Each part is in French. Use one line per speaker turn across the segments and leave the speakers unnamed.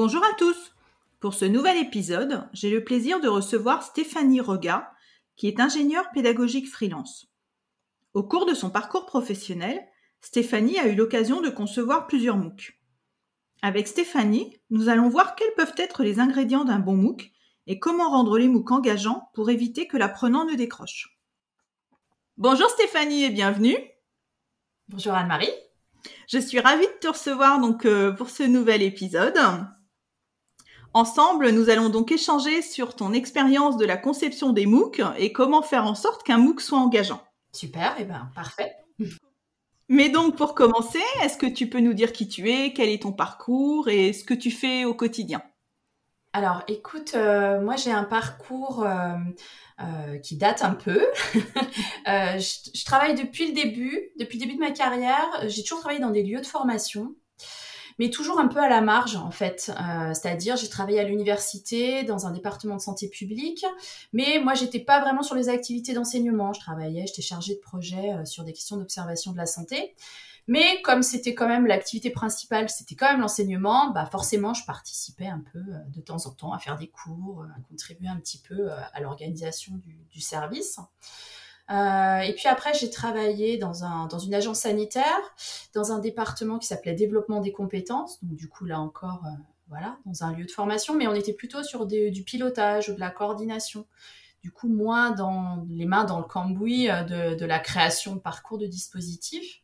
Bonjour à tous Pour ce nouvel épisode, j'ai le plaisir de recevoir Stéphanie Rega, qui est ingénieure pédagogique freelance. Au cours de son parcours professionnel, Stéphanie a eu l'occasion de concevoir plusieurs MOOC. Avec Stéphanie, nous allons voir quels peuvent être les ingrédients d'un bon MOOC et comment rendre les MOOC engageants pour éviter que l'apprenant ne décroche. Bonjour Stéphanie et bienvenue.
Bonjour Anne-Marie.
Je suis ravie de te recevoir donc euh, pour ce nouvel épisode. Ensemble, nous allons donc échanger sur ton expérience de la conception des MOOC et comment faire en sorte qu'un MOOC soit engageant.
Super, et eh ben parfait.
Mais donc pour commencer, est-ce que tu peux nous dire qui tu es, quel est ton parcours et ce que tu fais au quotidien?
Alors, écoute, euh, moi j'ai un parcours euh, euh, qui date un peu. je, travaille depuis le début, depuis le début de ma carrière. J'ai toujours travaillé dans des lieux de formation, mais toujours un peu à la marge en fait. C'est-à-dire, j'ai travaillé à l'université dans un département de santé publique, mais moi j'étais pas vraiment sur les activités d'enseignement. Je travaillais, j'étais chargée de projet sur des questions d'observation de la santé. Mais comme c'était quand même l'activité principale, c'était quand même l'enseignement, bah forcément, je participais un peu euh, de temps en temps à faire des cours, euh, à contribuer un petit peu euh, à l'organisation du, service. Et puis après, j'ai travaillé dans, un, dans une agence sanitaire, dans un département qui s'appelait développement des compétences. Donc du coup, là encore, voilà, dans un lieu de formation, mais on était plutôt sur du pilotage ou de la coordination. Du coup, moins dans les mains dans le cambouis de, de la création de parcours de dispositifs.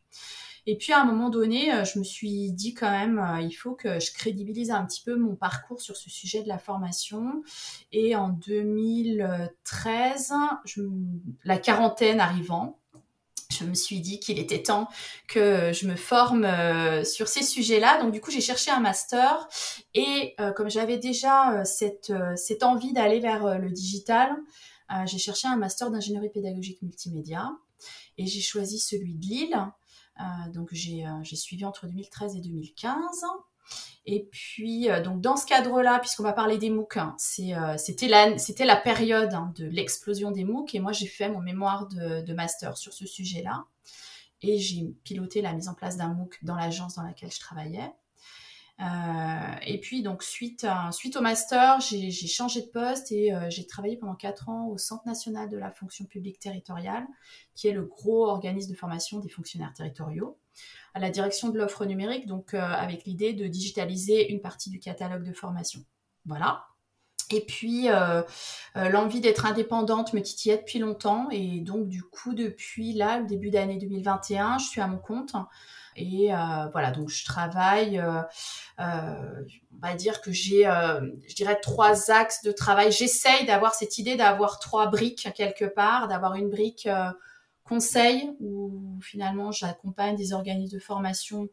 Et puis à un moment donné, euh, je me suis dit quand même, euh, il faut que je crédibilise un petit peu mon parcours sur ce sujet de la formation. Et en 2013, la quarantaine arrivant, je me suis dit qu'il était temps que je me forme euh, sur ces sujets-là. Donc du coup, j'ai cherché un master et comme j'avais déjà cette, envie d'aller vers le digital, j'ai cherché un master d'ingénierie pédagogique multimédia et j'ai choisi celui de Lille donc euh, j'ai suivi entre 2013 et 2015. Et puis, euh, donc dans ce cadre-là, puisqu'on va parler des MOOC, hein, c'était la, la, période hein, de l'explosion des MOOC, et moi j'ai fait mon mémoire de, de master sur ce sujet-là. Et j'ai piloté la mise en place d'un MOOC dans l'agence dans laquelle je travaillais. Euh, et puis donc suite au master, j'ai changé de poste et euh, j'ai travaillé pendant quatre ans au Centre national de la fonction publique territoriale, qui est le gros organisme de formation des fonctionnaires territoriaux, à la direction de l'offre numérique, donc euh, avec l'idée de digitaliser une partie du catalogue de formation. Voilà. Et puis l'envie d'être indépendante me titillait depuis longtemps et donc du coup depuis là, le début d'année 2021, je suis à mon compte. Et euh, voilà, donc je travaille, euh, euh, on va dire que j'ai, je dirais, trois axes de travail. J'essaye d'avoir cette idée d'avoir trois briques quelque part, d'avoir une brique conseil où finalement j'accompagne des organismes de formation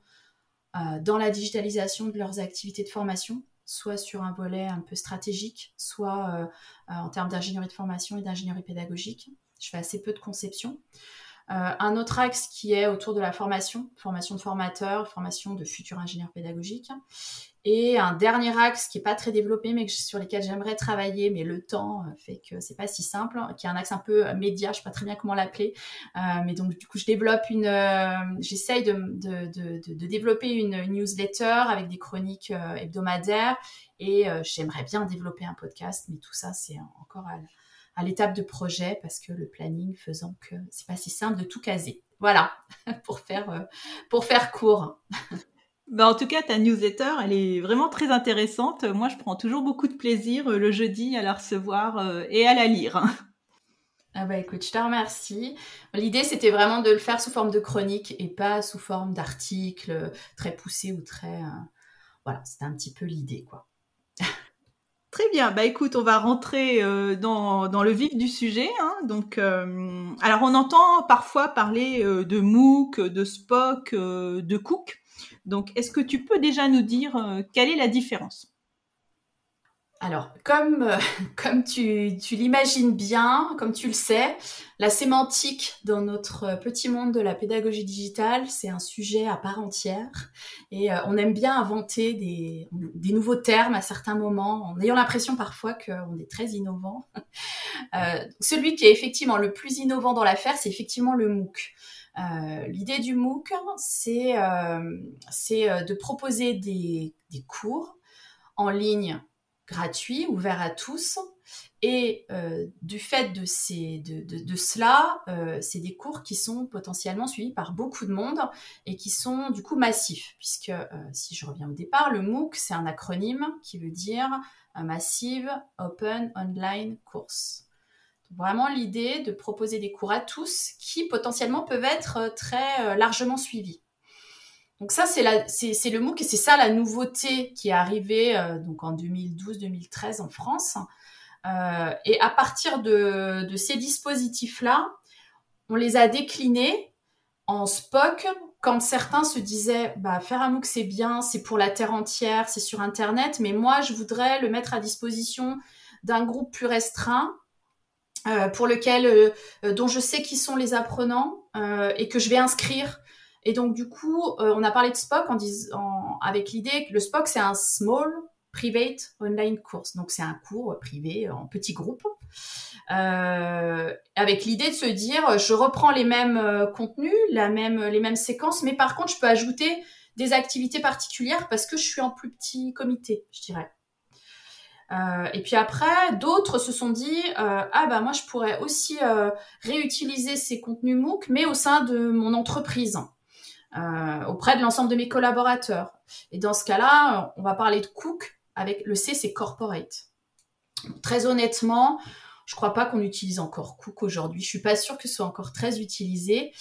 dans la digitalisation de leurs activités de formation soit sur un volet un peu stratégique, soit en termes d'ingénierie de formation et d'ingénierie pédagogique. Je fais assez peu de conception. Euh, un autre axe qui est autour de la formation, formation de formateurs, formation de futurs ingénieurs pédagogiques. Et un dernier axe qui est pas très développé, mais sur lequel j'aimerais travailler, mais le temps euh, fait que c'est pas si simple, qui est un axe un peu euh, média, je sais pas très bien comment l'appeler, mais donc du coup je développe une, j'essaye de, de, développer une newsletter avec des chroniques hebdomadaires, et j'aimerais bien développer un podcast, mais tout ça c'est encore à, à l'étape de projet parce que le planning faisant que c'est pas si simple de tout caser. Voilà, pour faire, euh, pour faire court.
Bah en tout cas, ta newsletter, elle est vraiment très intéressante. Moi, je prends toujours beaucoup de plaisir euh, le jeudi à la recevoir euh, et à la lire.
Ah bah écoute, je te remercie. L'idée, c'était vraiment de le faire sous forme de chronique et pas sous forme d'article très poussé ou très... Voilà, c'était un petit peu l'idée, quoi.
Très bien. Bah écoute, on va rentrer euh, dans, dans, le vif du sujet. Hein. Donc, euh, alors on entend parfois parler euh, de MOOC, de Spock, de Cook. Donc, est-ce que tu peux déjà nous dire quelle est la différence?
Alors, comme, euh, comme tu, tu l'imagines bien, comme tu le sais, la sémantique dans notre petit monde de la pédagogie digitale, c'est un sujet à part entière. Et euh, on aime bien inventer des, des, nouveaux termes à certains moments, en ayant l'impression parfois qu'on est très innovant. Euh, celui qui est effectivement le plus innovant dans l'affaire, c'est effectivement le MOOC. Euh, L'idée du MOOC, c'est euh, de proposer des, cours en ligne gratuit, ouvert à tous. Et euh, du fait de, cela, euh, c'est des cours qui sont potentiellement suivis par beaucoup de monde et qui sont du coup massifs, puisque euh, si je reviens au départ, le MOOC, c'est un acronyme qui veut dire Massive Open Online Course. Vraiment l'idée de proposer des cours à tous qui potentiellement peuvent être très largement suivis. Donc ça, c'est, le MOOC et c'est ça la nouveauté qui est arrivée euh, donc en 2012-2013 en France. Euh, et à partir de, ces dispositifs-là, on les a déclinés en SPOC quand certains se disaient bah, faire un MOOC c'est bien, c'est pour la terre entière, c'est sur Internet, mais moi je voudrais le mettre à disposition d'un groupe plus restreint euh, pour lequel, dont je sais qui sont les apprenants et que je vais inscrire et donc, du coup, euh, on a parlé de SPOC en avec l'idée que le SPOC, c'est un Small Private Online Course. Donc, c'est un cours privé en petit groupe. Euh, avec l'idée de se dire, je reprends les mêmes euh, contenus, la même, les mêmes séquences, mais par contre, je peux ajouter des activités particulières parce que je suis en plus petit comité, je dirais. Euh, et puis après, d'autres se sont dit euh, ah bah moi je pourrais aussi euh, réutiliser ces contenus MOOC, mais au sein de mon entreprise. Euh, auprès de l'ensemble de mes collaborateurs. Et dans ce cas-là, on va parler de cook avec le C, c'est corporate. Très honnêtement, je crois pas qu'on utilise encore cook aujourd'hui. Je suis pas sûre que ce soit encore très utilisé.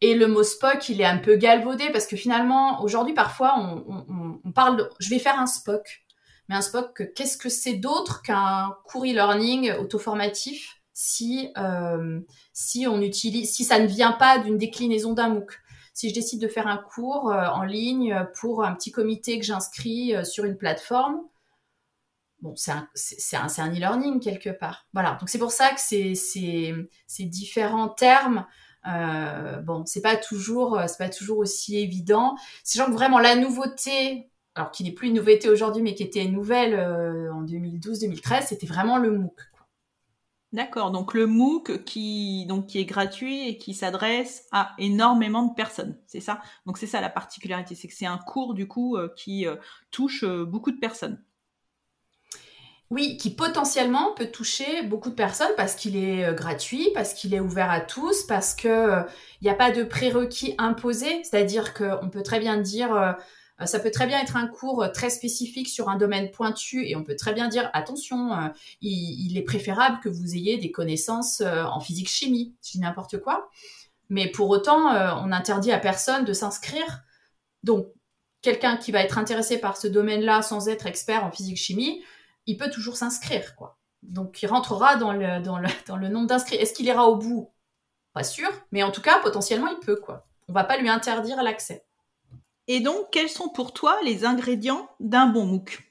Et le mot Spock, il est un peu galvaudé parce que finalement, aujourd'hui, parfois, on, parle de, je vais faire un Spock. Mais un Spock, qu'est-ce que c'est d'autre qu'un cours e-learning auto-formatif si, euh, si on utilise, si ça ne vient pas d'une déclinaison d'un MOOC? si je décide de faire un cours euh, en ligne pour un petit comité que j'inscris euh, sur une plateforme, bon, c'est un, un, e-learning quelque part. Voilà, donc c'est pour ça que ces, différents termes, bon, c'est pas toujours, c'est pas toujours aussi évident. C'est genre vraiment la nouveauté, alors qui n'est plus une nouveauté aujourd'hui, mais qui était nouvelle en 2012-2013, c'était vraiment le MOOC.
D'accord, donc le MOOC qui, donc, qui est gratuit et qui s'adresse à énormément de personnes, c'est ça? Donc c'est ça la particularité, c'est que c'est un cours du coup euh, qui euh, touche euh, beaucoup de personnes.
Oui, qui potentiellement peut toucher beaucoup de personnes parce qu'il est gratuit, parce qu'il est ouvert à tous, parce qu'il n'y a pas de prérequis imposés, c'est-à-dire qu'on peut très bien dire euh, ça peut très bien être un cours euh, très spécifique sur un domaine pointu et on peut très bien dire attention, euh, il, est préférable que vous ayez des connaissances en physique-chimie, je n'importe quoi. Mais pour autant, on interdit à personne de s'inscrire. Donc, quelqu'un qui va être intéressé par ce domaine-là sans être expert en physique-chimie, il peut toujours s'inscrire, quoi. Donc, il rentrera dans le, dans le, dans le nombre d'inscrits. Est-ce qu'il ira au bout? Pas sûr, mais en tout cas, potentiellement, il peut, quoi. On va pas lui interdire l'accès.
Et donc, quels sont pour toi les ingrédients d'un bon MOOC?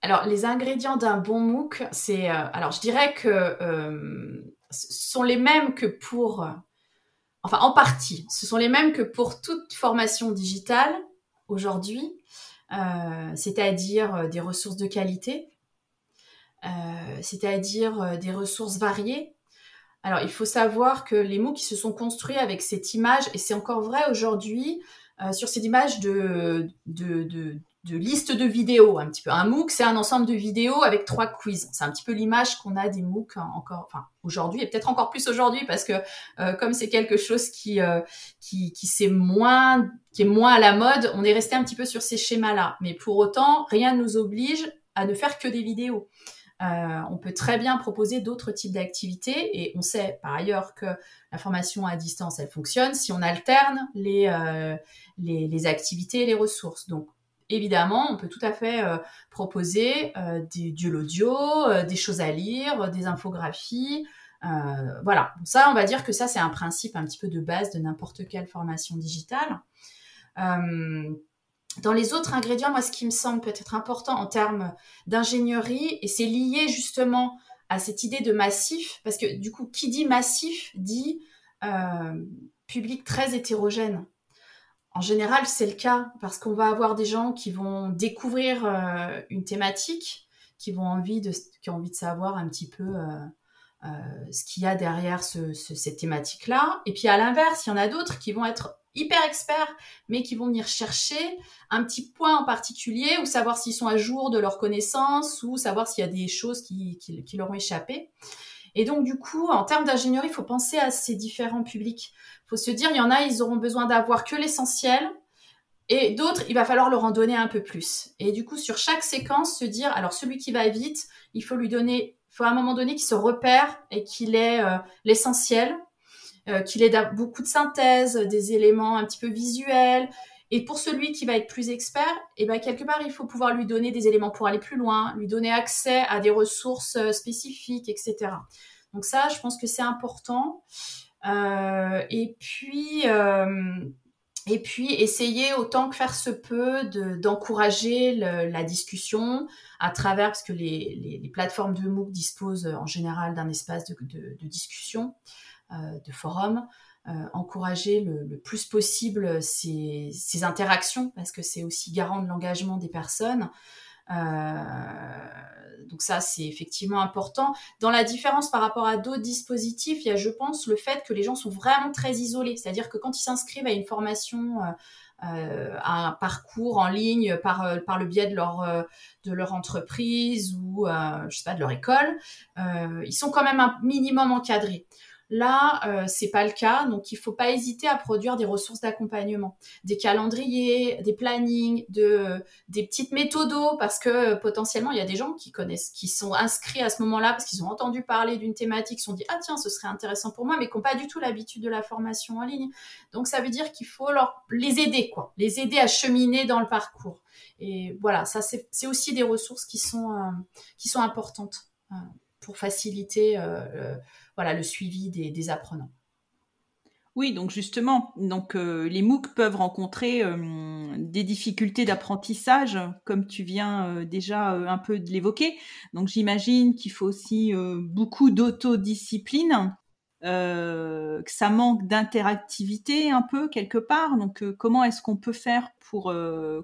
Alors, les ingrédients d'un bon MOOC, c'est, euh, alors je dirais que euh, ce sont les mêmes que pour, enfin en partie, ce sont les mêmes que pour toute formation digitale aujourd'hui, euh, c'est-à-dire des ressources de qualité, c'est-à-dire des ressources variées. Alors, il faut savoir que les MOOC qui se sont construits avec cette image, et c'est encore vrai aujourd'hui, euh, sur cette image de, de, de, liste de vidéos, un petit peu. Un MOOC, c'est un ensemble de vidéos avec trois quiz. C'est un petit peu l'image qu'on a des MOOC encore, enfin, aujourd'hui, et peut-être encore plus aujourd'hui, parce que euh, comme c'est quelque chose qui, euh, qui, qui, moins, qui est moins à la mode, on est resté un petit peu sur ces schémas-là. Mais pour autant, rien ne nous oblige à ne faire que des vidéos. Euh, on peut très bien proposer d'autres types d'activités et on sait par ailleurs que la formation à distance, elle fonctionne si on alterne les, euh, les, activités et les ressources. Donc évidemment, on peut tout à fait euh, proposer de l'audio, des choses à lire, des infographies. voilà, ça, on va dire que ça, c'est un principe un petit peu de base de n'importe quelle formation digitale. dans les autres ingrédients, moi, ce qui me semble peut-être important en termes d'ingénierie, et c'est lié justement à cette idée de massif, parce que du coup, qui dit massif dit euh, public très hétérogène. En général, c'est le cas parce qu'on va avoir des gens qui vont découvrir euh, une thématique, qui vont envie de, ont envie de savoir un petit peu euh, ce qu'il y a derrière cette thématique-là. Et puis à l'inverse, il y en a d'autres qui vont être hyper experts, mais qui vont venir chercher un petit point en particulier ou savoir s'ils sont à jour de leurs connaissances ou savoir s'il y a des choses qui, qui, leur ont échappé. Et donc, du coup, en termes d'ingénierie, il faut penser à ces différents publics. Faut se dire, il y en a, ils auront besoin d'avoir que l'essentiel. Et d'autres, il va falloir leur en donner un peu plus. Et du coup, sur chaque séquence, se dire, alors celui qui va vite, il faut lui donner, il faut à un moment donné qu'il se repère et qu'il ait euh, l'essentiel euh, qu'il ait beaucoup de synthèse, des éléments un petit peu visuels. Et pour celui qui va être plus expert, et eh ben quelque part, il faut pouvoir lui donner des éléments pour aller plus loin, lui donner accès à des ressources euh, spécifiques, etc. Donc ça, je pense que c'est important. Euh, et puis, et puis essayer autant que faire se peut d'encourager la discussion à travers, parce que les, plateformes de MOOC disposent en général d'un espace de, discussion. Euh, de forum, euh, encourager le, plus possible ces, interactions parce que c'est aussi garant de l'engagement des personnes. Euh, donc ça, c'est effectivement important. Dans la différence par rapport à d'autres dispositifs, il y a, je pense, le fait que les gens sont vraiment très isolés. C'est-à-dire que quand ils s'inscrivent à une formation, à un parcours en ligne par, le biais de leur, de leur entreprise ou, je sais pas, de leur école, ils sont quand même un minimum encadrés. Là, euh, c'est pas le cas, donc il faut pas hésiter à produire des ressources d'accompagnement, des calendriers, des plannings, de, des petites méthodos, parce que euh, potentiellement il y a des gens qui connaissent, qui sont inscrits à ce moment-là parce qu'ils ont entendu parler d'une thématique, se sont dit ah tiens ce serait intéressant pour moi, mais qui n'ont pas du tout l'habitude de la formation en ligne. Donc ça veut dire qu'il faut leur les aider quoi, les aider à cheminer dans le parcours. Et voilà, ça c'est aussi des ressources qui sont euh, qui sont importantes pour faciliter voilà, le suivi des, apprenants.
Oui, donc justement, donc euh, les MOOC peuvent rencontrer euh, des difficultés d'apprentissage, comme tu viens euh, déjà un peu de l'évoquer. Donc j'imagine qu'il faut aussi beaucoup d'autodiscipline, que ça manque d'interactivité un peu quelque part. Donc comment est-ce qu'on peut faire pour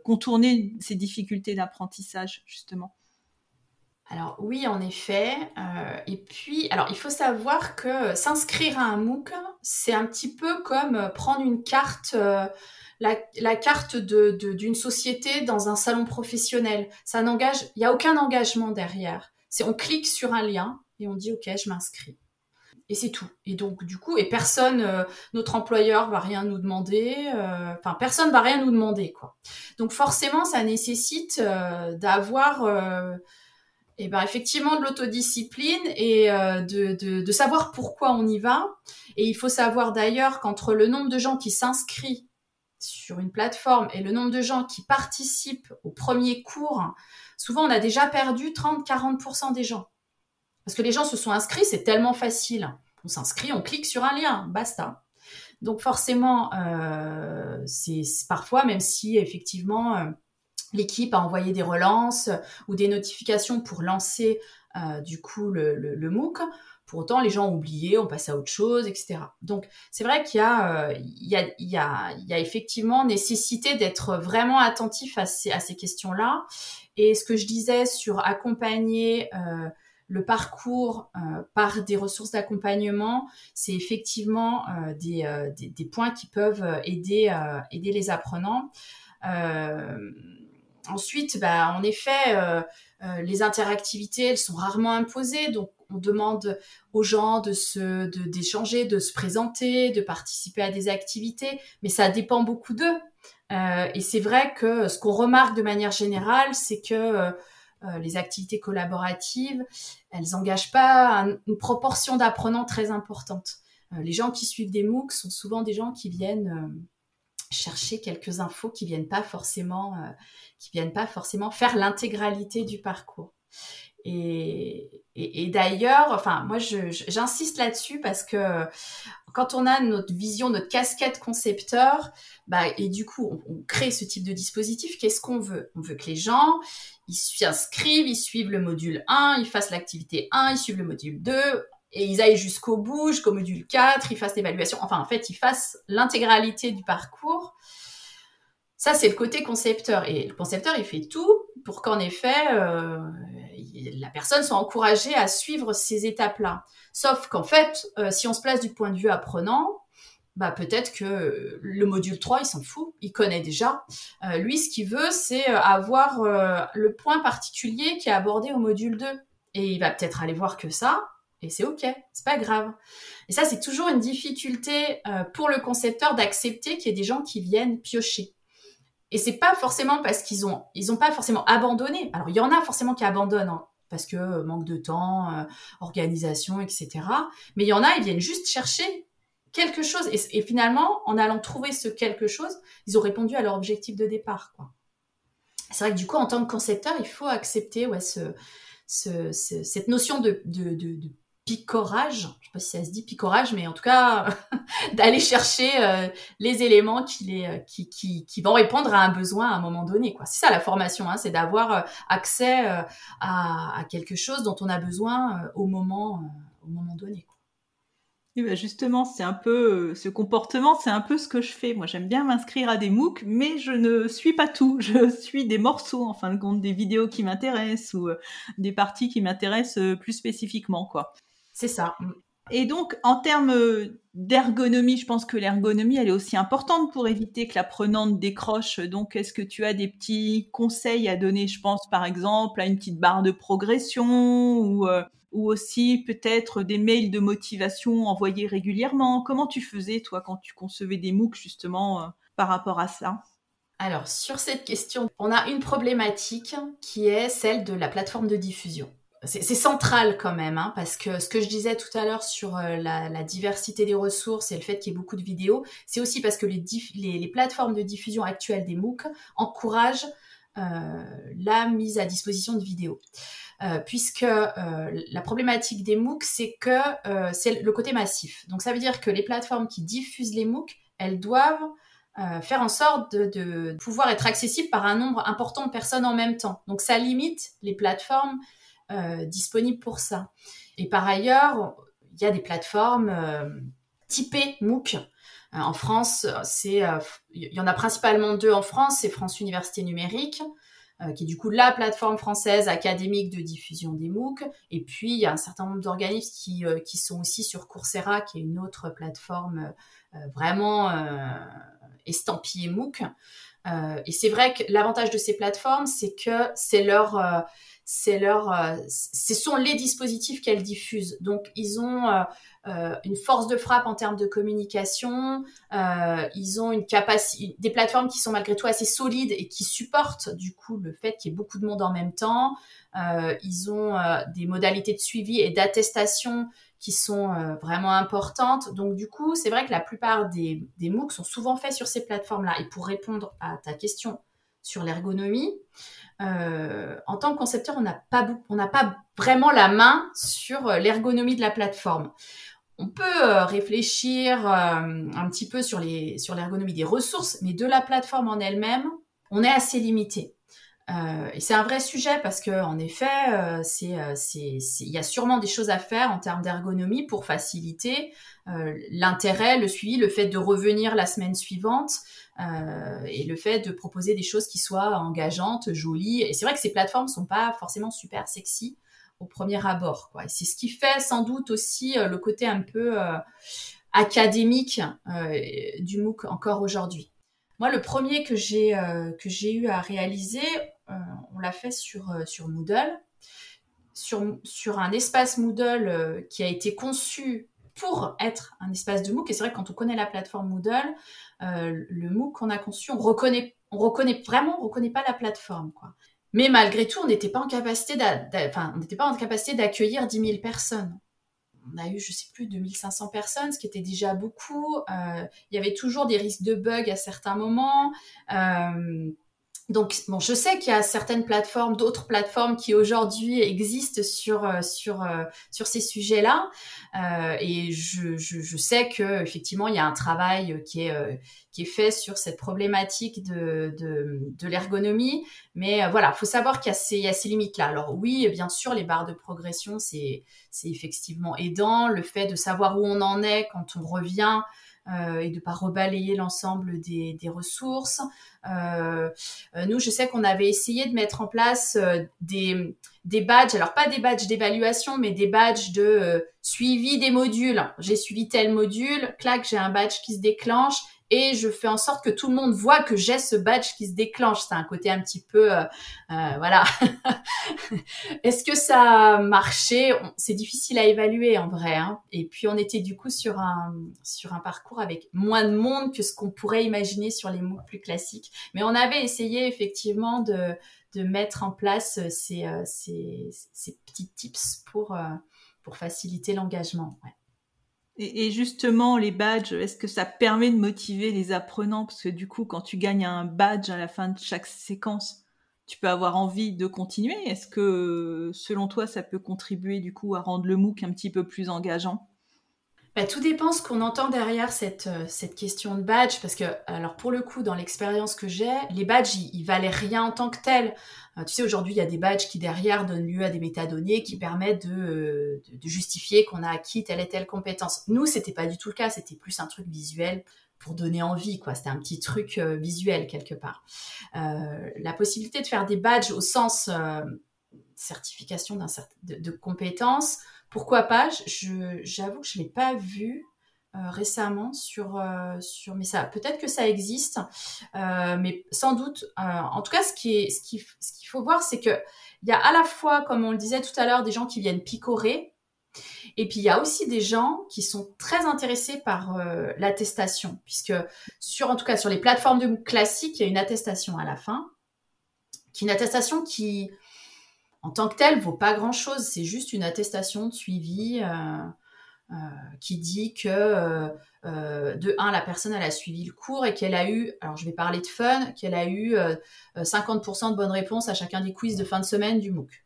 contourner ces difficultés d'apprentissage justement?
Alors oui, en effet. Euh, et puis, alors il faut savoir que s'inscrire à un MOOC, c'est un petit peu comme euh, prendre une carte, euh, la, carte d'une société dans un salon professionnel. Ça n'engage, il n'y a aucun engagement derrière. C'est on clique sur un lien et on dit ok, je m'inscris. Et c'est tout. Et donc du coup, et personne, notre employeur va rien nous demander. Enfin, personne va rien nous demander quoi. Donc forcément, ça nécessite d'avoir et ben effectivement de l'autodiscipline et euh, de, de, savoir pourquoi on y va. Et il faut savoir d'ailleurs qu'entre le nombre de gens qui s'inscrivent sur une plateforme et le nombre de gens qui participent au premier cours, souvent on a déjà perdu 30-40% des gens. Parce que les gens se sont inscrits, c'est tellement facile. On s'inscrit, on clique sur un lien, basta. Donc forcément, euh, c'est parfois, même si effectivement... Euh, l'équipe a envoyé des relances ou des notifications pour lancer euh, du coup le, le, MOOC. Pour autant, les gens ont oublié, ont passé à autre chose, etc. Donc, c'est vrai qu'il y, euh, y, a, y, a, y a effectivement nécessité d'être vraiment attentif à ces, à ces questions-là. Et ce que je disais sur accompagner euh, le parcours par des ressources d'accompagnement, c'est effectivement des, des, des, points qui peuvent aider, aider les apprenants. Ensuite, bah, en effet, euh, euh, les interactivités, elles sont rarement imposées, donc on demande aux gens de se, d'échanger, de, se présenter, de participer à des activités, mais ça dépend beaucoup d'eux. Euh, et c'est vrai que ce qu'on remarque de manière générale, c'est que les activités collaboratives, elles engagent pas une proportion d'apprenants très importante. les gens qui suivent des MOOC sont souvent des gens qui viennent chercher quelques infos qui viennent pas forcément, euh, qui viennent pas forcément faire l'intégralité du parcours. Et, et, d'ailleurs, enfin, moi, j'insiste là-dessus parce que quand on a notre vision, notre casquette concepteur, bah, et du coup, on, on crée ce type de dispositif, qu'est-ce qu'on veut? On veut que les gens, ils s'inscrivent, ils suivent le module 1, ils fassent l'activité 1, ils suivent le module 2, et ils aillent jusqu'au bout, jusqu'au module 4, ils fassent l'évaluation, enfin en fait ils fassent l'intégralité du parcours. Ça c'est le côté concepteur et le concepteur il fait tout pour qu'en effet euh, la personne soit encouragée à suivre ces étapes-là. Sauf qu'en fait euh, si on se place du point de vue apprenant, bah peut-être que le module 3, il s'en fout, il connaît déjà. Euh, lui, ce qu'il veut, c'est avoir le point particulier qui est abordé au module 2. Et il va peut-être aller voir que ça, et c'est ok, c'est pas grave. Et ça, c'est toujours une difficulté euh, pour le concepteur d'accepter qu'il y ait des gens qui viennent piocher. Et c'est pas forcément parce qu'ils ont, pas forcément abandonné. Alors il y en a forcément qui abandonnent hein, parce que euh, manque de temps, euh, organisation, etc. Mais il y en a, ils viennent juste chercher quelque chose. Et, finalement, en allant trouver ce quelque chose, ils ont répondu à leur objectif de départ. C'est vrai que du coup, en tant que concepteur, il faut accepter ouais, ce, ce, cette notion de picorage, je sais pas si ça se dit picorage, mais en tout cas d'aller chercher euh, les éléments qui, les, euh, qui, qui, qui, vont répondre à un besoin à un moment donné. Quoi. C'est ça la formation, hein, c'est d'avoir euh, accès à, quelque chose dont on a besoin au, moment, au moment donné. Quoi.
Bah, justement, c'est un peu ce comportement, c'est un peu ce que je fais. Moi, j'aime bien m'inscrire à des MOOC, mais je ne suis pas tout. Je suis des morceaux, en fin de compte, des vidéos qui m'intéressent ou des parties qui m'intéressent plus spécifiquement, quoi.
C'est ça.
Et donc, en termes d'ergonomie, je pense que l'ergonomie, elle est aussi importante pour éviter que l'apprenante décroche. Donc, est-ce que tu as des petits conseils à donner Je pense, par exemple, à une petite barre de progression ou, euh, aussi peut-être des mails de motivation envoyés régulièrement? Comment tu faisais, toi, quand tu concevais des MOOC, justement, euh, par rapport à ça?
Alors, sur cette question, on a une problématique qui est celle de la plateforme de diffusion c'est central quand même, hein, parce que ce que je disais tout à l'heure sur euh, la, diversité des ressources et le fait qu'il y ait beaucoup de vidéos, c'est aussi parce que les, plateformes de diffusion actuelles des MOOC encouragent euh, la mise à disposition de vidéos. Euh, puisque la problématique des MOOC, c'est que c'est le côté massif. Donc ça veut dire que les plateformes qui diffusent les MOOC, elles doivent faire en sorte de, pouvoir être accessibles par un nombre important de personnes en même temps. Donc ça limite les plateformes euh, disponible pour ça. Et par ailleurs, il y a des plateformes euh, typées MOOC. Euh, en France, c'est il y en a principalement deux en France, c'est France Université Numérique, qui est du coup la plateforme française académique de diffusion des MOOC. Et puis, il y a un certain nombre d'organismes qui, qui sont aussi sur Coursera, qui est une autre plateforme vraiment estampillée MOOC. et c'est vrai que l'avantage de ces plateformes, c'est que c'est leur, c'est leur, euh, ce sont les dispositifs qu'elles diffusent. Donc, ils ont euh, euh, une force de frappe en termes de communication. ils ont une capacité, des plateformes qui sont malgré tout assez solides et qui supportent du coup le fait qu'il y ait beaucoup de monde en même temps. ils ont des modalités de suivi et d'attestation qui sont vraiment importantes. Donc du coup, c'est vrai que la plupart des, des MOOC sont souvent faits sur ces plateformes-là. Et pour répondre à ta question sur l'ergonomie, euh, en tant que concepteur, on n'a pas, vraiment la main sur euh, l'ergonomie de la plateforme. On peut euh, réfléchir un petit peu sur l'ergonomie des ressources, mais de la plateforme en elle-même, on est assez limité. Et c'est un vrai sujet parce que en effet, c'est il y a sûrement des choses à faire en termes d'ergonomie pour faciliter l'intérêt, le suivi, le fait de revenir la semaine suivante. Euh, et le fait de proposer des choses qui soient engageantes, jolies. Et c'est vrai que ces plateformes sont pas forcément super sexy au premier abord. Quoi. Et c'est ce qui fait sans doute aussi euh, le côté un peu euh, académique du MOOC encore aujourd'hui. Moi, le premier que j'ai j'ai eu à réaliser, on l'a fait sur sur Moodle, sur sur un espace Moodle qui a été conçu pour être un espace de MOOC. Et c'est vrai que quand on connaît la plateforme Moodle, euh, le MOOC qu'on a conçu, on reconnaît, on reconnaît vraiment, on reconnaît pas la plateforme. Mais malgré tout, on n'était pas en capacité d'accueillir 10 000 personnes. On a eu, je sais plus, 2500 personnes, ce qui était déjà beaucoup. Euh, il y avait toujours des risques de bugs à certains moments. Donc, bon, je sais qu'il y a certaines plateformes, d'autres plateformes qui aujourd'hui existent sur euh, sur euh, sur ces sujets-là, euh, et je, je, je, sais que effectivement il y a un travail qui est euh, qui est fait sur cette problématique de de, de l'ergonomie, mais voilà, faut savoir qu'il y a ces il y a ces limites-là. Alors oui, bien sûr, les barres de progression, c'est c'est effectivement aidant, le fait de savoir où on en est quand on revient euh, et de pas rebalayer l'ensemble des, ressources. Euh, euh, nous, je sais qu'on avait essayé de mettre en place des, des badges, alors pas des badges d'évaluation, mais des badges de suivi des modules. J'ai suivi tel module, clac, j'ai un badge qui se déclenche et je fais en sorte que tout le monde voit que j'ai ce badge qui se déclenche. C'est un côté un petit peu, euh, euh, voilà. Est-ce que ça a marché? C'est difficile à évaluer en vrai. Hein. Et puis on était du coup sur un sur un parcours avec moins de monde que ce qu'on pourrait imaginer sur les MOOC plus classiques. Mais on avait essayé effectivement de de mettre en place ces euh, ces, ces petits tips pour euh, pour faciliter l'engagement.
Et, justement, les badges, est-ce que ça permet de motiver les apprenants? Parce que du coup, quand tu gagnes un badge à la fin de chaque séquence, tu peux avoir envie de continuer. Est-ce que, selon toi, ça peut contribuer du coup à rendre le MOOC un petit peu plus engageant?
Bah, tout dépend ce qu'on entend derrière cette, euh, cette question de badge, parce que, alors pour le coup, dans l'expérience que j'ai, les badges, ils, ils, valaient rien en tant que tels. Euh, tu sais, aujourd'hui, il y a des badges qui derrière donnent lieu à des métadonnées qui permettent de, euh, de, de justifier qu'on a acquis telle et telle compétence. Nous, c'était pas du tout le cas, c'était plus un truc visuel pour donner envie, quoi. C'était un petit truc visuel quelque part. La possibilité de faire des badges au sens certification d'un de, de compétences, pourquoi pas? J'avoue que je ne l'ai pas vu euh, récemment sur, euh, sur mais ça peut-être que ça existe euh, mais sans doute en tout cas ce qu'il faut voir c'est que il y a à la fois comme on le disait tout à l'heure des gens qui viennent picorer et puis il y a aussi des gens qui sont très intéressés par l'attestation puisque sur en tout cas sur les plateformes de MOOC classiques il y a une attestation à la fin une attestation qui en tant que telle vaut pas grand chose. C'est juste une attestation de suivi euh, euh, qui dit que euh, de un, la personne a suivi le cours et qu'elle a eu, alors je vais parler de fun, qu'elle a eu 50% de bonnes réponses à chacun des quiz de fin de semaine du MOOC.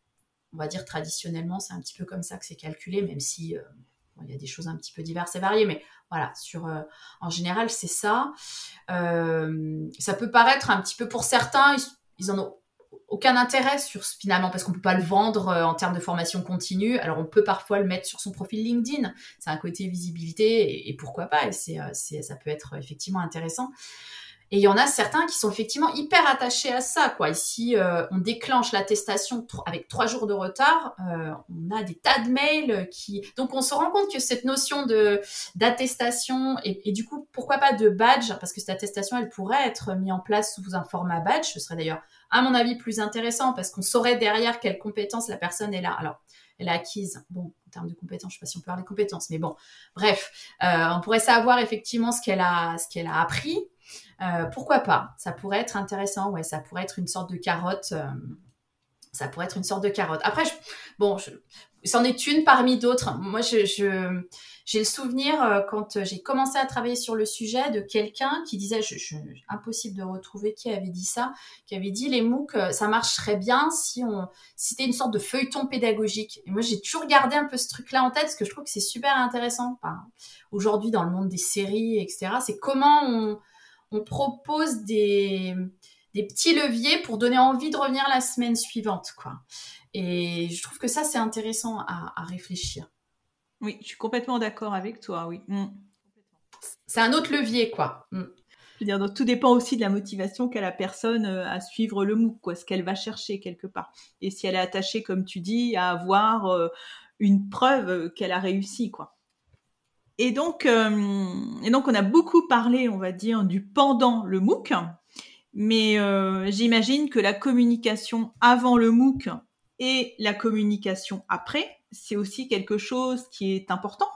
On va dire traditionnellement, c'est un petit peu comme ça que c'est calculé, même si il y a des choses un petit peu diverses et variées, mais voilà, sur, en général, c'est ça. Ça peut paraître un petit peu pour certains, ils en ont aucun intérêt sur finalement parce qu'on peut pas le vendre euh, en termes de formation continue. Alors on peut parfois le mettre sur son profil LinkedIn. C'est un côté visibilité et, pourquoi pas. Et c'est, euh, ça peut être effectivement intéressant. Et il y en a certains qui sont effectivement hyper attachés à ça. Quoi. Ici, euh, on déclenche l'attestation avec trois jours de retard. Euh, on a des tas de mails qui... Donc, on se rend compte que cette notion de d'attestation et, et, du coup, pourquoi pas de badge Parce que cette attestation, elle pourrait être mise en place sous un format badge. Ce serait d'ailleurs, à mon avis, plus intéressant parce qu'on saurait derrière quelles compétences la personne est là. Alors, elle a acquise. Bon, en termes de compétences, je sais pas si on peut parler de compétences, mais bon, bref, euh, on pourrait savoir effectivement ce qu'elle a, ce qu'elle a appris. Euh, pourquoi pas? Ça pourrait être intéressant. Ouais, ça pourrait être une sorte de carotte. Euh, ça pourrait être une sorte de carotte. Après, je, bon, je, c'en est une parmi d'autres. Moi, j'ai le souvenir euh, quand j'ai commencé à travailler sur le sujet de quelqu'un qui disait, impossible de retrouver qui avait dit ça, qui avait dit les MOOC, euh, ça marcherait bien si on, si c'était une sorte de feuilleton pédagogique. Et moi, j'ai toujours gardé un peu ce truc-là en tête parce que je trouve que c'est super intéressant. Aujourd'hui, dans le monde des séries, etc., c'est comment on, on propose des, des petits leviers pour donner envie de revenir la semaine suivante, quoi. Et je trouve que ça, c'est intéressant à, à, réfléchir.
Oui, je suis complètement d'accord avec toi, oui. Mmh.
C'est un autre levier, quoi. Mmh.
Je veux dire, donc tout dépend aussi de la motivation qu'a la personne euh, à suivre le MOOC, quoi, ce qu'elle va chercher quelque part. Et si elle est attachée, comme tu dis, à avoir euh, une preuve qu'elle a réussi, quoi. Et donc, euh, et donc, on a beaucoup parlé, on va dire, du pendant le MOOC, mais euh, j'imagine que la communication avant le MOOC et la communication après, c'est aussi quelque chose qui est important.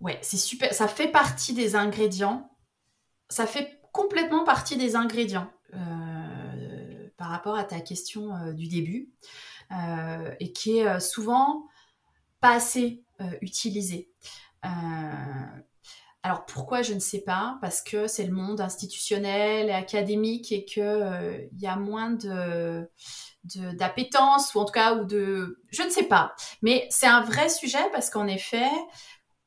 Ouais, c'est super. Ça fait partie des ingrédients. Ça fait complètement partie des ingrédients euh, par rapport à ta question euh, du début euh, et qui est souvent pas assez utilisé. alors pourquoi je ne sais pas parce que c'est le monde institutionnel et académique et euh, il y a moins de d'appétence ou en tout cas ou de je ne sais pas mais c'est un vrai sujet parce qu'en effet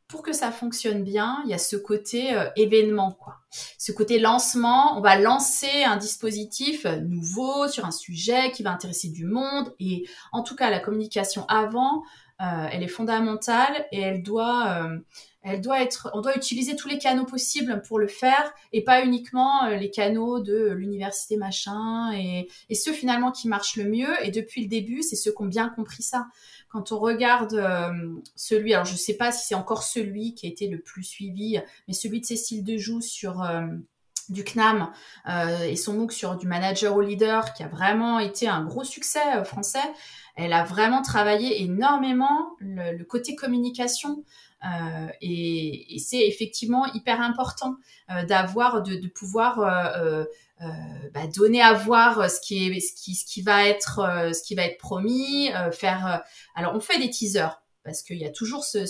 pour que ça fonctionne bien, il y a ce côté euh, événement, quoi. Ce côté lancement, on va lancer un dispositif nouveau sur un sujet qui va intéresser du monde. Et en tout cas, la communication avant, euh, elle est fondamentale et elle doit, euh, elle doit être, on doit utiliser tous les canaux possibles pour le faire et pas uniquement euh, les canaux de l'université machin et, et, ceux finalement qui marchent le mieux. Et depuis le début, c'est ceux qui ont bien compris ça. Quand on regarde euh, celui, alors je sais pas si c'est encore celui qui a été le plus suivi, mais celui de Cécile Dejoux sur euh, du CNAM euh, et son MOOC sur du manager au leader qui a vraiment été un gros succès français. Elle a vraiment travaillé énormément le, le côté communication euh, et, et c'est effectivement hyper important euh, d'avoir, de, de, pouvoir euh, bah, donner à voir ce qui est, ce qui, ce qui va être, ce qui va être promis, faire. alors on fait des teasers parce qu'il y a toujours ce,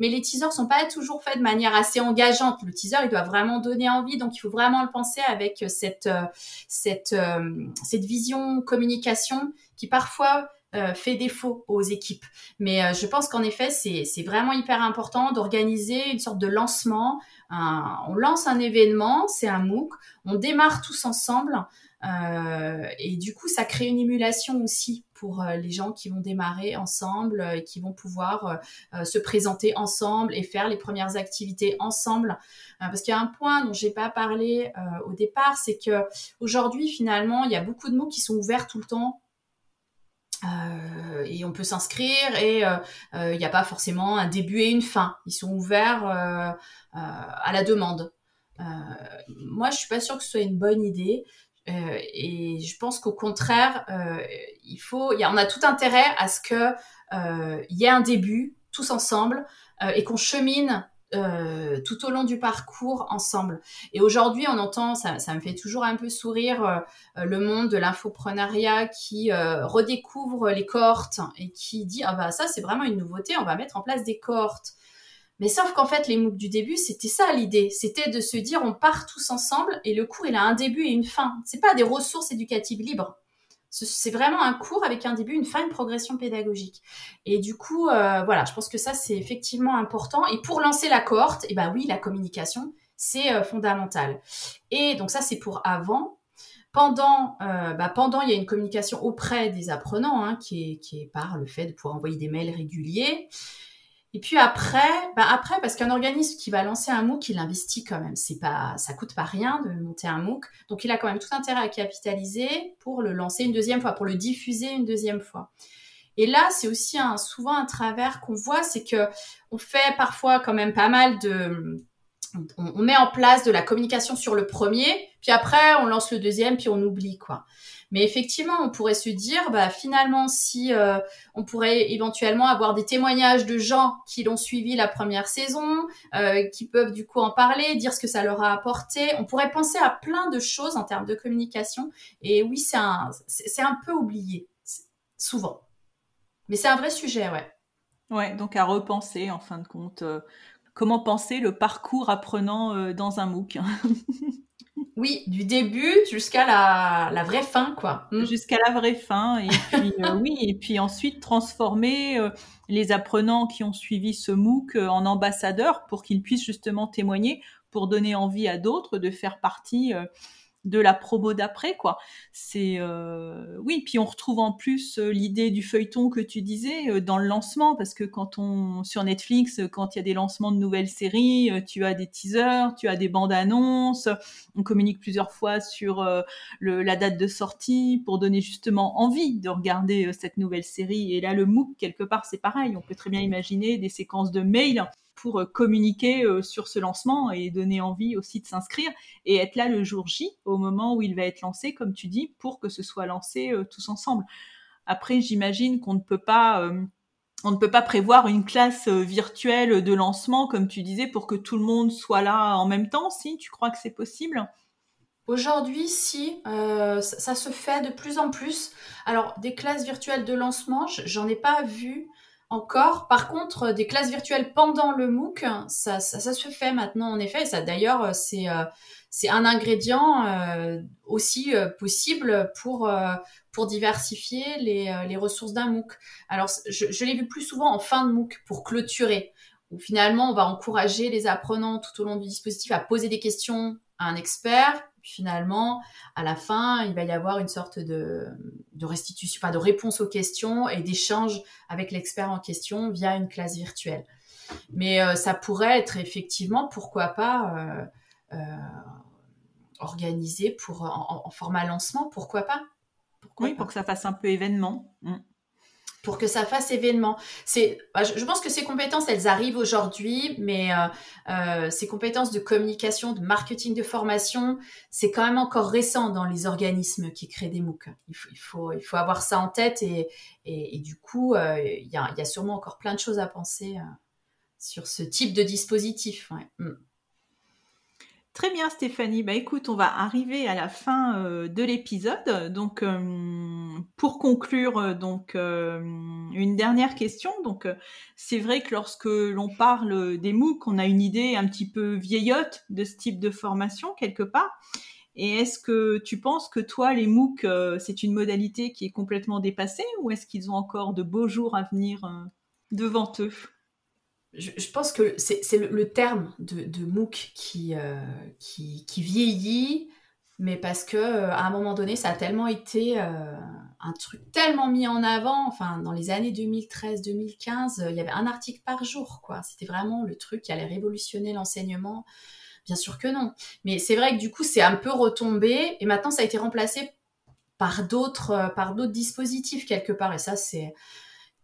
mais les teasers sont pas toujours faits de manière assez engageante. Le teaser, il doit vraiment donner envie, donc il faut vraiment le penser avec cette cette cette vision communication qui parfois euh, fait défaut aux équipes. Mais euh, je pense qu'en effet, c'est vraiment hyper important d'organiser une sorte de lancement. on lance un événement, c'est un MOOC, on démarre tous ensemble. Euh, et du coup, ça crée une émulation aussi pour les gens qui vont démarrer ensemble et qui vont pouvoir se présenter ensemble et faire les premières activités ensemble. parce qu'il y a un point dont j'ai pas parlé au départ, c'est que aujourd'hui, finalement, il y a beaucoup de mots qui sont ouverts tout le temps euh, et on peut s'inscrire et euh, euh, il n'y a pas forcément un début et une fin. Ils sont ouverts à la demande. moi, je suis pas sûre que ce soit une bonne idée. Et je pense qu'au contraire, il faut, on a tout intérêt à ce que il y ait un début tous ensemble et qu'on chemine euh, tout au long du parcours ensemble. Et aujourd'hui, on entend, ça, me fait toujours un peu sourire, euh, le monde de l'infoprenariat qui euh, redécouvre les cohortes et qui dit ah bah ça c'est vraiment une nouveauté, on va mettre en place des cohortes. Mais sauf qu'en fait, les MOOC du début, c'était ça l'idée. C'était de se dire, on part tous ensemble et le cours, il a un début et une fin. C'est pas des ressources éducatives libres. C'est vraiment un cours avec un début, une fin, une progression pédagogique. Et du coup, euh, voilà, je pense que ça, c'est effectivement important. Et pour lancer la cohorte, eh ben oui, la communication, c'est euh, fondamental. Et donc ça, c'est pour avant. Pendant, euh, bah pendant, il y a une communication auprès des apprenants, hein, qui est par le fait de pouvoir envoyer des mails réguliers. Et puis après, bah après, parce qu'un organisme qui va lancer un MOOC, il investit quand même. C'est pas, ça coûte pas rien de monter un MOOC. Donc il a quand même tout intérêt à capitaliser pour le lancer une deuxième fois, pour le diffuser une deuxième fois. Et là, c'est aussi un, souvent un travers qu'on voit, c'est que on fait parfois quand même pas mal de, on, met en place de la communication sur le premier, puis après on lance le deuxième, puis on oublie quoi. Mais effectivement, on pourrait se dire, bah finalement, si euh, on pourrait éventuellement avoir des témoignages de gens qui l'ont suivi la première saison, euh, qui peuvent du coup en parler, dire ce que ça leur a apporté. On pourrait penser à plein de choses en termes de communication. Et oui, c'est un, un peu oublié souvent. Mais c'est un vrai sujet, ouais.
Ouais, donc à repenser en fin de compte. Euh, comment penser le parcours apprenant dans un MOOC
Oui, du début jusqu'à la, vraie fin, quoi.
Mm. Jusqu'à la vraie fin. Et puis, euh, oui, et puis ensuite transformer euh, les apprenants qui ont suivi ce MOOC euh, en ambassadeurs pour qu'ils puissent justement témoigner, pour donner envie à d'autres de faire partie de la promo d'après quoi. C'est euh, oui, puis on retrouve en plus euh, l'idée du feuilleton que tu disais euh, dans le lancement parce que quand on sur Netflix quand il y a des lancements de nouvelles séries, tu as des teasers, tu as des bandes annonces, on communique plusieurs fois sur la date de sortie pour donner justement envie de regarder cette nouvelle série. Et là le MOOC quelque part c'est pareil, on peut très bien imaginer des séquences de mails pour euh, communiquer euh, sur ce lancement et donner envie aussi de s'inscrire et être là le jour J au moment où il va être lancé, comme tu dis, pour que ce soit lancé euh, tous ensemble. Après, j'imagine qu'on ne peut pas on ne peut pas prévoir une classe virtuelle de lancement, comme tu disais, pour que tout le monde soit là en même temps, si tu crois que c'est possible?
Aujourd'hui, si, ça, se fait de plus en plus. Alors, des classes virtuelles de lancement, j'en ai pas vu encore. Par contre, des classes virtuelles pendant le MOOC, ça, ça, se fait maintenant en effet. ça d'ailleurs, c'est c'est un ingrédient euh, aussi euh, possible pour euh, pour diversifier les, les ressources d'un MOOC. Alors je, je l'ai vu plus souvent en fin de MOOC pour clôturer, où finalement on va encourager les apprenants tout au long du dispositif à poser des questions à un expert. Puis finalement, à la fin, il va y avoir une sorte de, de restitution, enfin de réponse aux questions et d'échange avec l'expert en question via une classe virtuelle. Mais ça pourrait être effectivement, pourquoi pas, euh, organisé pour en, format lancement, pourquoi pas?
Oui, pour que ça fasse un peu événement. Mm.
Pour que ça fasse événement. C'est, bah, je pense que ces compétences, elles arrivent aujourd'hui, mais euh, euh, ces compétences de communication, de marketing, de formation, c'est quand même encore récent dans les organismes qui créent des MOOC. Il faut, il faut, il faut avoir ça en tête et, et, du coup, il y, a, y, a, sûrement encore plein de choses à penser sur ce type de dispositif. Mm.
Très bien Stéphanie, bah écoute, on va arriver à la fin euh, de l'épisode. Donc euh, pour conclure, euh, une dernière question. Donc c'est vrai que lorsque l'on parle des MOOC, on a une idée un petit peu vieillotte de ce type de formation quelque part. Et est-ce que tu penses que toi, les MOOC, c'est une modalité qui est complètement dépassée ou est-ce qu'ils ont encore de beaux jours à venir devant eux?
Je, pense que c'est le, terme de, MOOC euh, qui, vieillit, mais parce que euh, à un moment donné, ça a tellement été euh, un truc tellement mis en avant. Enfin, dans les années 2013-2015, il y avait un article par jour, quoi. C'était vraiment le truc qui allait révolutionner l'enseignement. Bien sûr que non. Mais c'est vrai que du coup, c'est un peu retombé, et maintenant, ça a été remplacé par d'autres, par d'autres dispositifs quelque part. Et ça, c'est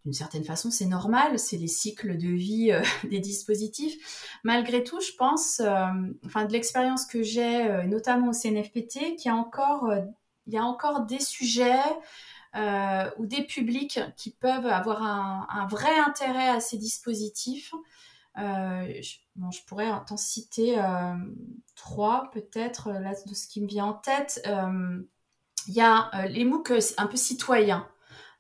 d'une certaine façon, c'est normal, c'est les cycles de vie euh, des dispositifs. Malgré tout, je pense, euh, enfin de l'expérience que j'ai, euh, notamment au CNFPT, qu'il y a encore, il y a encore des sujets ou des publics qui peuvent avoir un, vrai intérêt à ces dispositifs. Je, pourrais t'en citer trois peut-être là de ce qui me vient en tête. Il y a les MOOC un peu citoyens.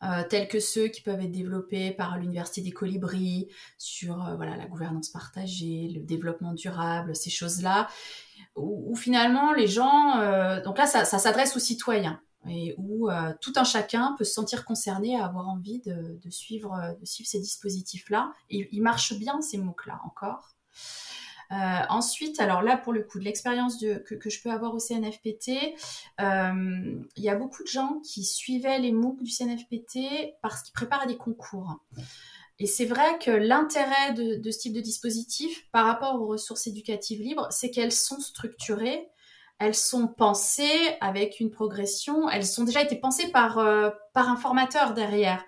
Euh, tels que ceux qui peuvent être développés par l'Université des Colibris sur euh, voilà, la gouvernance partagée, le développement durable, ces choses-là, où, finalement les gens, euh, donc là ça, s'adresse aux citoyens et où tout un chacun peut se sentir concerné à avoir envie de, suivre, de suivre ces dispositifs-là. Ils marchent bien ces MOOC-là encore. Euh, ensuite, alors là, pour le coup, de l'expérience que, je peux avoir au CNFPT, euh, il y a beaucoup de gens qui suivaient les MOOC du CNFPT parce qu'ils préparaient des concours. Et c'est vrai que l'intérêt de, de, ce type de dispositif par rapport aux ressources éducatives libres, c'est qu'elles sont structurées, elles sont pensées avec une progression, elles ont déjà été pensées par, euh, par un formateur derrière.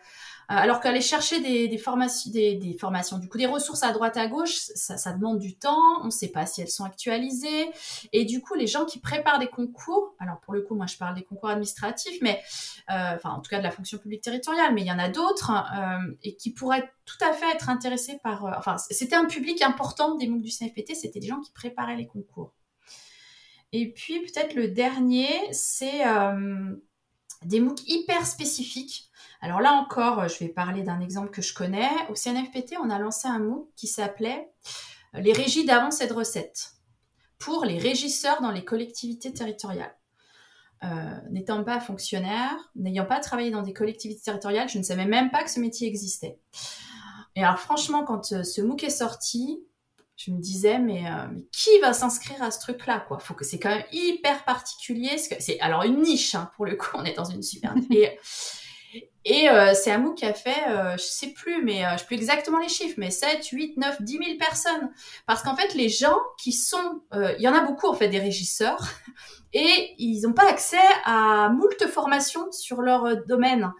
Euh, alors qu'aller chercher des, formations, des, du coup des ressources à droite à gauche, ça, demande du temps. On ne sait pas si elles sont actualisées. Et du coup, les gens qui préparent des concours, alors pour le coup, moi je parle des concours administratifs, mais euh, en tout cas de la fonction publique territoriale, mais il y en a d'autres euh, et qui pourraient tout à fait être intéressés par. enfin, c'était un public important des MOOC du CNFPT, c'était des gens qui préparaient les concours. Et puis peut-être le dernier, c'est des MOOC hyper spécifiques alors là encore, euh, je vais parler d'un exemple que je connais. Au CNFPT, on a lancé un MOOC qui s'appelait euh, Les régies d'avance et de recettes pour les régisseurs dans les collectivités territoriales. Euh, n'étant pas fonctionnaire, n'ayant pas travaillé dans des collectivités territoriales, je ne savais même pas que ce métier existait. Et alors franchement, quand ce MOOC est sorti, je me disais mais, qui va s'inscrire à ce truc-là Faut que c'est quand même hyper particulier. C'est alors une niche hein, pour le coup. On est dans une super. Et, et euh, c'est MOOC qui a fait, euh, je sais plus, mais euh, je sais plus exactement les chiffres, mais 7, 8, 9, 10 000 personnes. Parce qu'en fait, les gens qui sont, euh, il y en a beaucoup en fait des régisseurs, et ils n'ont pas accès à moult formations sur leur domaine.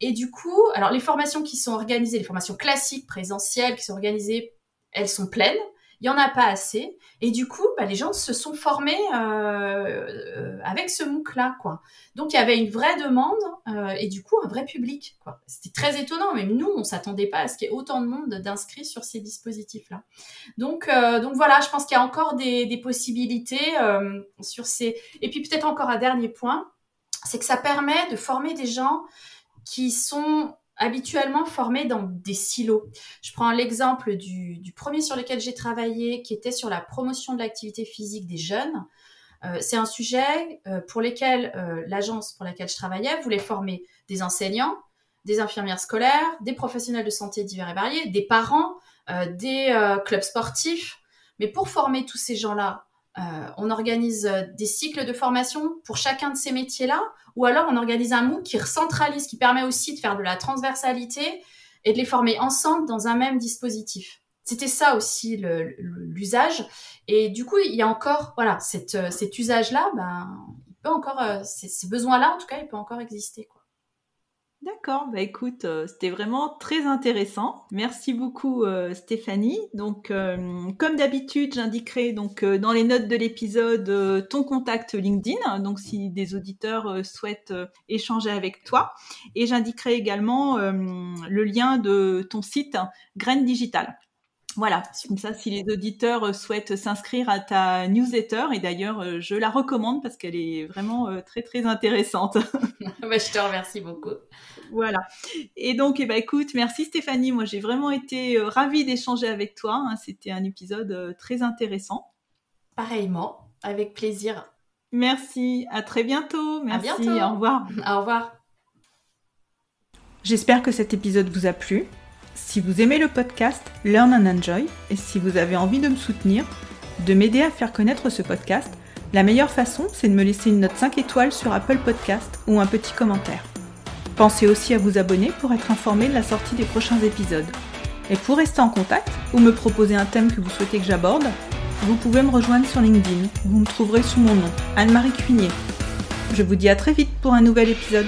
Et du coup, alors les formations qui sont organisées, les formations classiques, présentielles, qui sont organisées, elles sont pleines il y en a pas assez. Et du coup, bah, les gens se sont formés euh, euh, avec ce MOOC-là, quoi. Donc, il y avait une vraie demande euh, et du coup, un vrai public. C'était très étonnant. Même nous, on s'attendait pas à ce qu'il y ait autant de monde d'inscrits sur ces dispositifs-là. Donc, donc voilà, je pense qu'il y a encore des, des possibilités sur ces... Et puis peut-être encore un dernier point, c'est que ça permet de former des gens qui sont habituellement formés dans des silos. Je prends l'exemple du, premier sur lequel j'ai travaillé, qui était sur la promotion de l'activité physique des jeunes. Euh, c'est un sujet euh, pour lequel euh, l'agence pour laquelle je travaillais voulait former des enseignants, des infirmières scolaires, des professionnels de santé divers et variés, des parents, des clubs sportifs. Mais pour former tous ces gens-là, on organise des cycles de formation pour chacun de ces métiers-là, ou alors on organise un MOOC qui recentralise, qui permet aussi de faire de la transversalité et de les former ensemble dans un même dispositif. C'était ça aussi l'usage. Et du coup, il y a encore, voilà, euh, cet usage-là, ben, il peut encore, euh, ces besoins-là, en tout cas, il peut encore exister.
D'accord, bah écoute, euh, c'était vraiment très intéressant. Merci beaucoup Stéphanie. Donc comme d'habitude, j'indiquerai donc dans les notes de l'épisode ton contact LinkedIn, donc si des auditeurs souhaitent échanger avec toi et j'indiquerai également le lien de ton site Graines Digital. Voilà, comme ça, si les auditeurs euh, souhaitent s'inscrire à ta newsletter, et d'ailleurs, euh, je la recommande parce qu'elle est vraiment euh, très, très intéressante.
Bah, je te remercie beaucoup.
Voilà. Et donc, eh ben, écoute, merci Stéphanie. Moi, j'ai vraiment été ravie d'échanger avec toi. Hein. C'était un épisode très intéressant.
Pareillement, avec plaisir.
Merci. À très bientôt. Merci.
À bientôt.
Au revoir.
Au revoir.
J'espère que cet épisode vous a plu. Si vous aimez le podcast Learn and Enjoy et si vous avez envie de me soutenir, de m'aider à faire connaître ce podcast, la meilleure façon, c'est de me laisser une note 5 étoiles sur Apple Podcast ou un petit commentaire. Pensez aussi à vous abonner pour être informé de la sortie des prochains épisodes. Et pour rester en contact ou me proposer un thème que vous souhaitez que j'aborde, vous pouvez me rejoindre sur LinkedIn. Vous me trouverez sous mon nom, Anne-Marie Cuinier. Je vous dis à très vite pour un nouvel épisode.